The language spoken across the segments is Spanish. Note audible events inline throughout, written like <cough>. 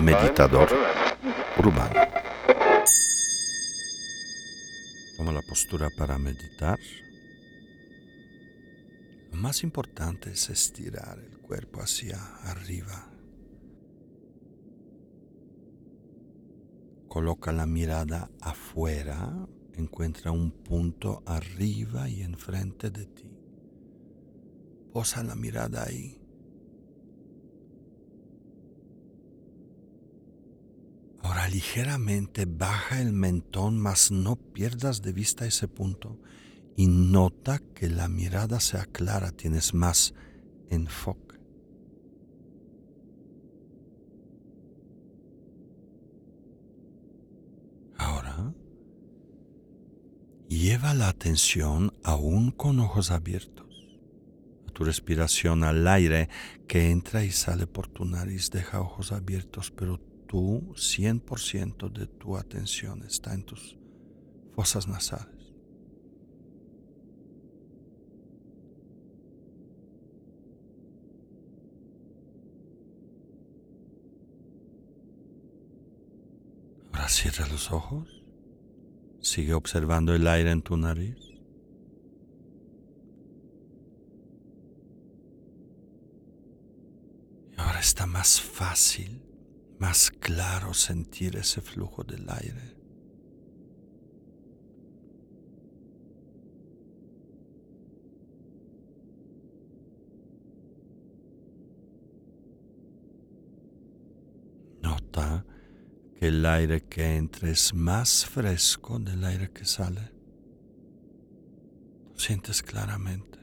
Meditador urbano. Toma la postura para meditar. Lo más importante es estirar el cuerpo hacia arriba. Coloca la mirada afuera, encuentra un punto arriba y enfrente de ti. Posa la mirada ahí. Ahora ligeramente baja el mentón, mas no pierdas de vista ese punto y nota que la mirada se aclara, tienes más enfoque. Ahora, lleva la atención aún con ojos abiertos a tu respiración al aire que entra y sale por tu nariz. Deja ojos abiertos, pero tú 100% de tu atención está en tus fosas nasales. Ahora cierra los ojos. Sigue observando el aire en tu nariz. Y ahora está más fácil, más claro sentir ese flujo del aire. Nota que el aire que entra es más fresco del aire que sale. Lo sientes claramente.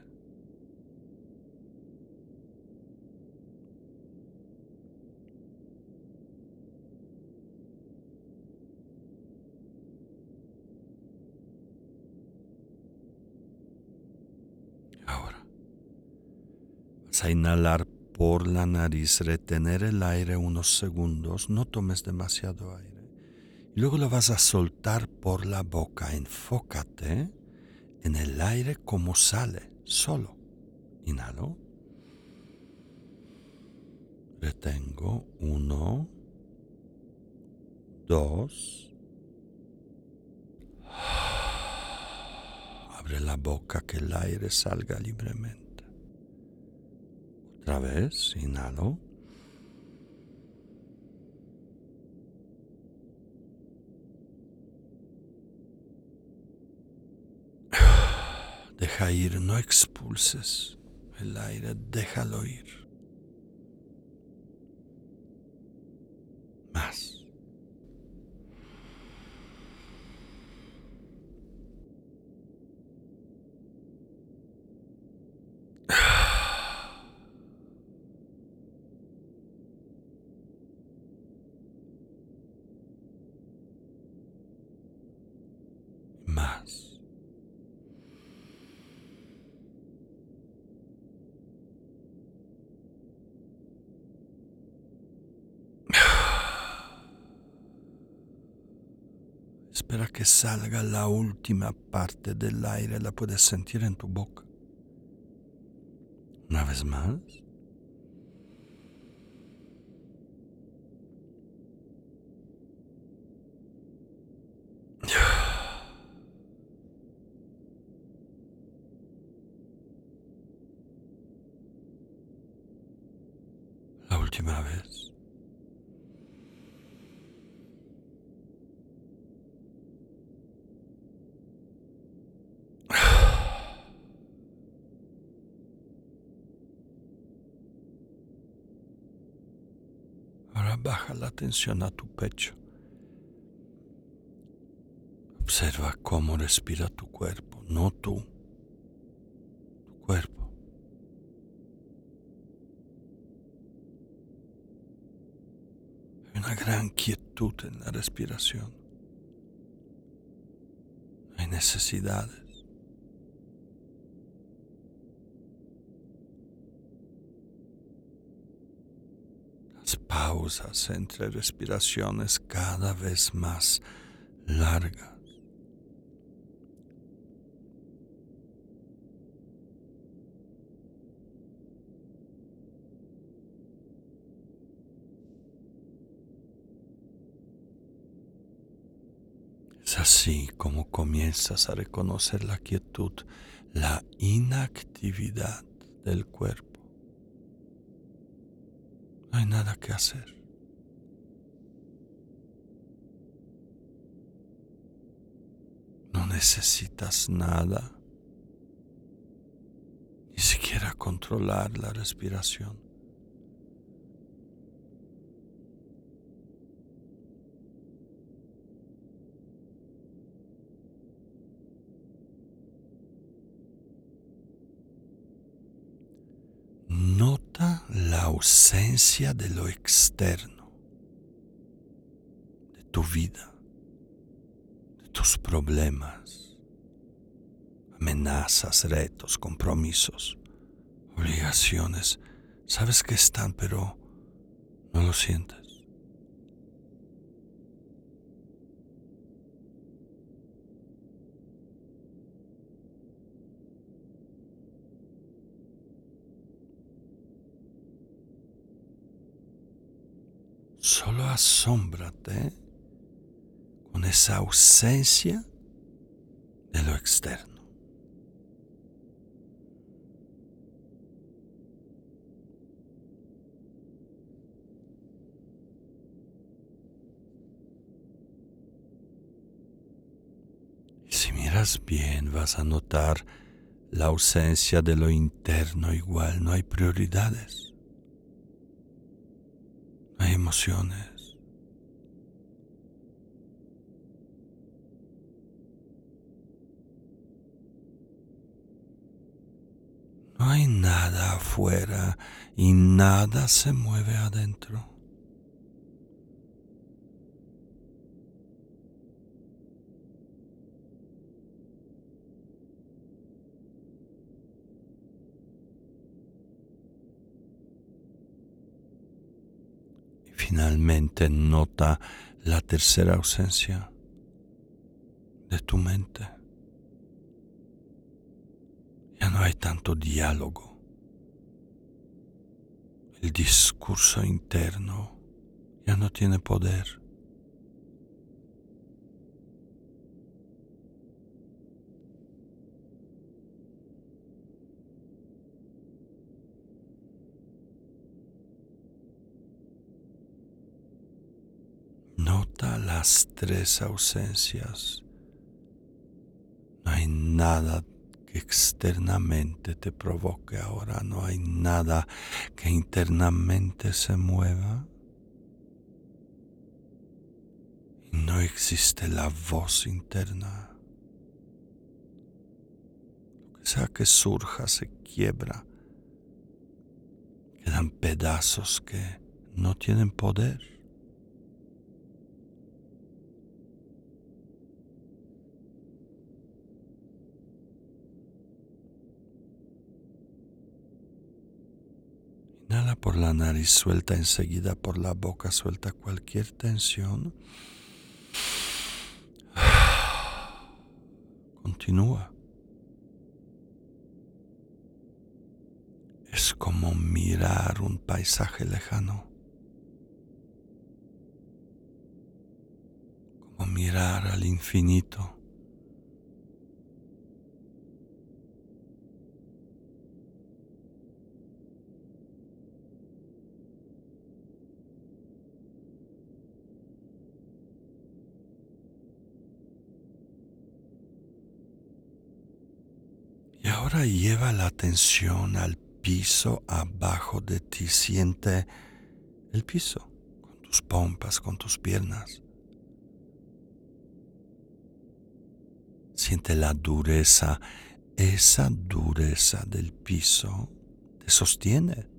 Ahora vas inhalar por la nariz, retener el aire unos segundos, no tomes demasiado aire. Y luego lo vas a soltar por la boca. Enfócate en el aire como sale, solo. Inhalo. Retengo. Uno. Dos. Abre la boca que el aire salga libremente. Otra vez, inhalo. <sighs> Deja ir, no expulses el aire, déjalo ir. Espera que salga la última parte del aire, la puedes sentir en tu boca. Una vez más. Baja la atención a tu pecho. Observa cómo respira tu cuerpo, no tú, tu cuerpo. Hay una gran quietud en la respiración. Hay necesidades. pausas entre respiraciones cada vez más largas. Es así como comienzas a reconocer la quietud, la inactividad del cuerpo. No hay nada que hacer. No necesitas nada, ni siquiera controlar la respiración. Nota la ausencia de lo externo, de tu vida, de tus problemas, amenazas, retos, compromisos, obligaciones. Sabes que están, pero no lo sientes. Solo asómbrate con esa ausencia de lo externo. Y si miras bien vas a notar la ausencia de lo interno igual, no hay prioridades emociones. No hay nada afuera y nada se mueve adentro. Finalmente nota la tercera ausencia de tu mente. Ya no hay tanto diálogo. El discurso interno ya no tiene poder. Las tres ausencias. No hay nada que externamente te provoque ahora, no hay nada que internamente se mueva. No existe la voz interna. Lo que sea que surja se quiebra. Quedan pedazos que no tienen poder. Por la nariz, suelta enseguida por la boca, suelta cualquier tensión. <sighs> Continúa. Es como mirar un paisaje lejano. Como mirar al infinito. Y ahora lleva la atención al piso abajo de ti. Siente el piso con tus pompas, con tus piernas. Siente la dureza. Esa dureza del piso te sostiene.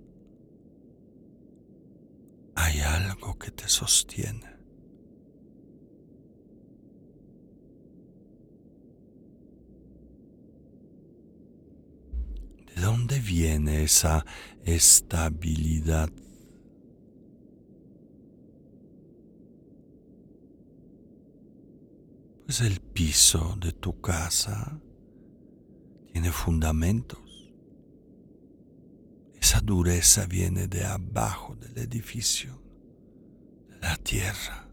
Hay algo que te sostiene. ¿De dónde viene esa estabilidad? Pues el piso de tu casa tiene fundamentos. Esa dureza viene de abajo del edificio, de la tierra.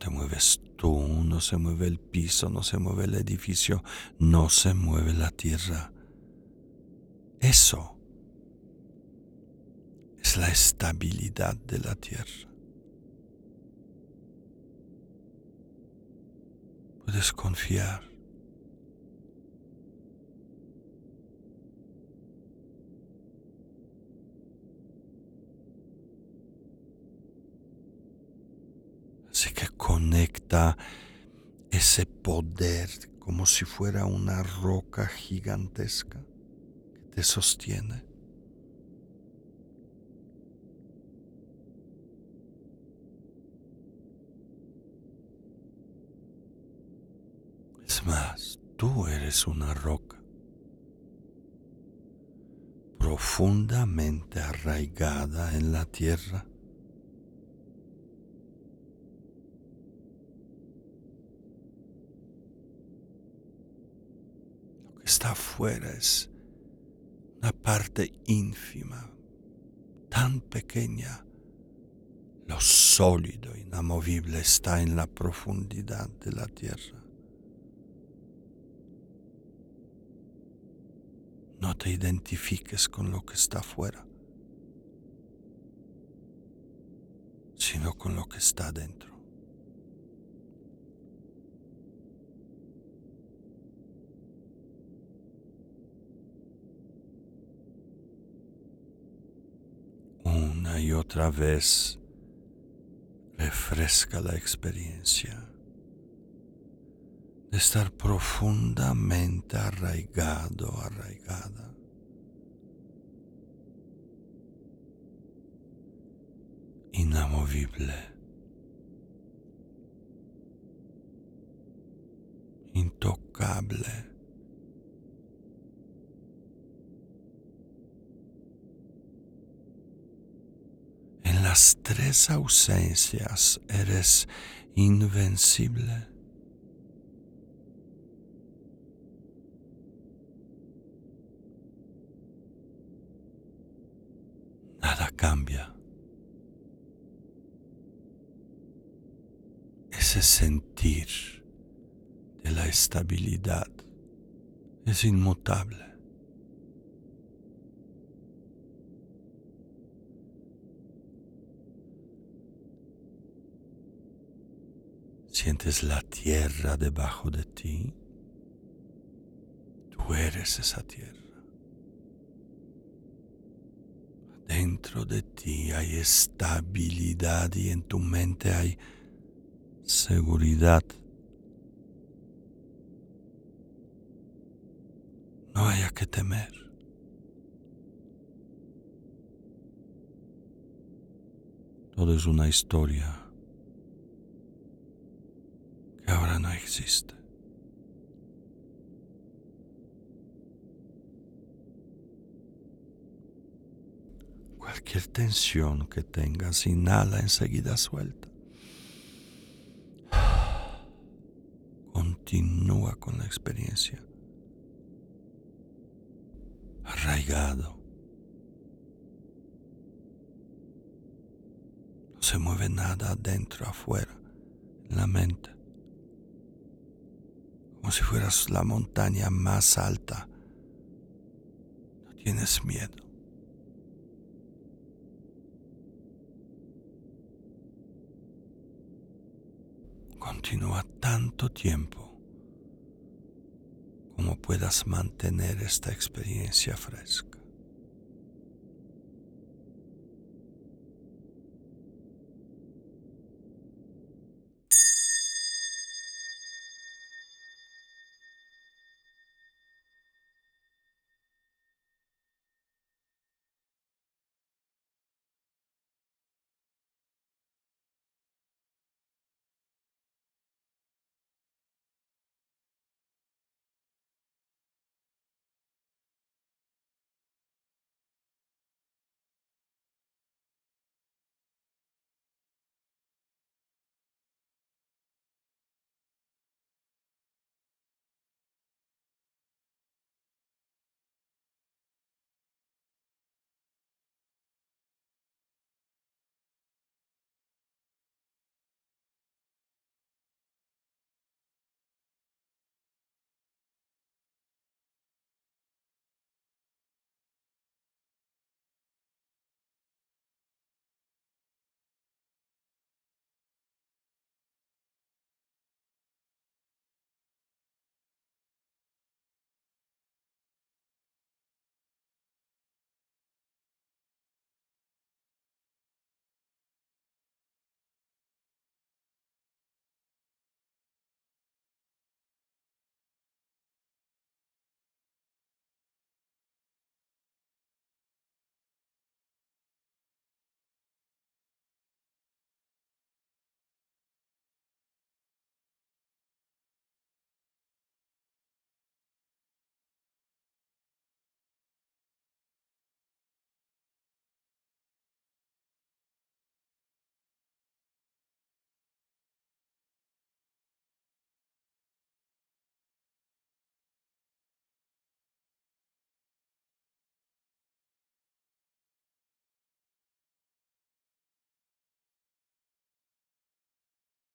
te mueves tú, no se mueve el piso, no se mueve el edificio, no se mueve la tierra. Eso es la estabilidad de la tierra. Puedes confiar. Así que conecta ese poder como si fuera una roca gigantesca que te sostiene. Es más, tú eres una roca profundamente arraigada en la tierra está afuera es una parte ínfima, tan pequeña. Lo sólido, inamovible está en la profundidad de la tierra. No te identifiques con lo que está afuera, sino con lo que está dentro. Y otra vez refresca la experiencia de estar profundamente arraigado, arraigada. Inamovible. Intocable. Las tres ausencias eres invencible. Nada cambia. Ese sentir de la estabilidad es inmutable. Sientes la tierra debajo de ti. Tú eres esa tierra. Dentro de ti hay estabilidad y en tu mente hay seguridad. No haya que temer. Todo es una historia ahora no Cualquier tensión que tengas, inhala enseguida suelta. Continúa con la experiencia. Arraigado. No se mueve nada adentro, afuera, en la mente como si fueras la montaña más alta. No tienes miedo. Continúa tanto tiempo como puedas mantener esta experiencia fresca.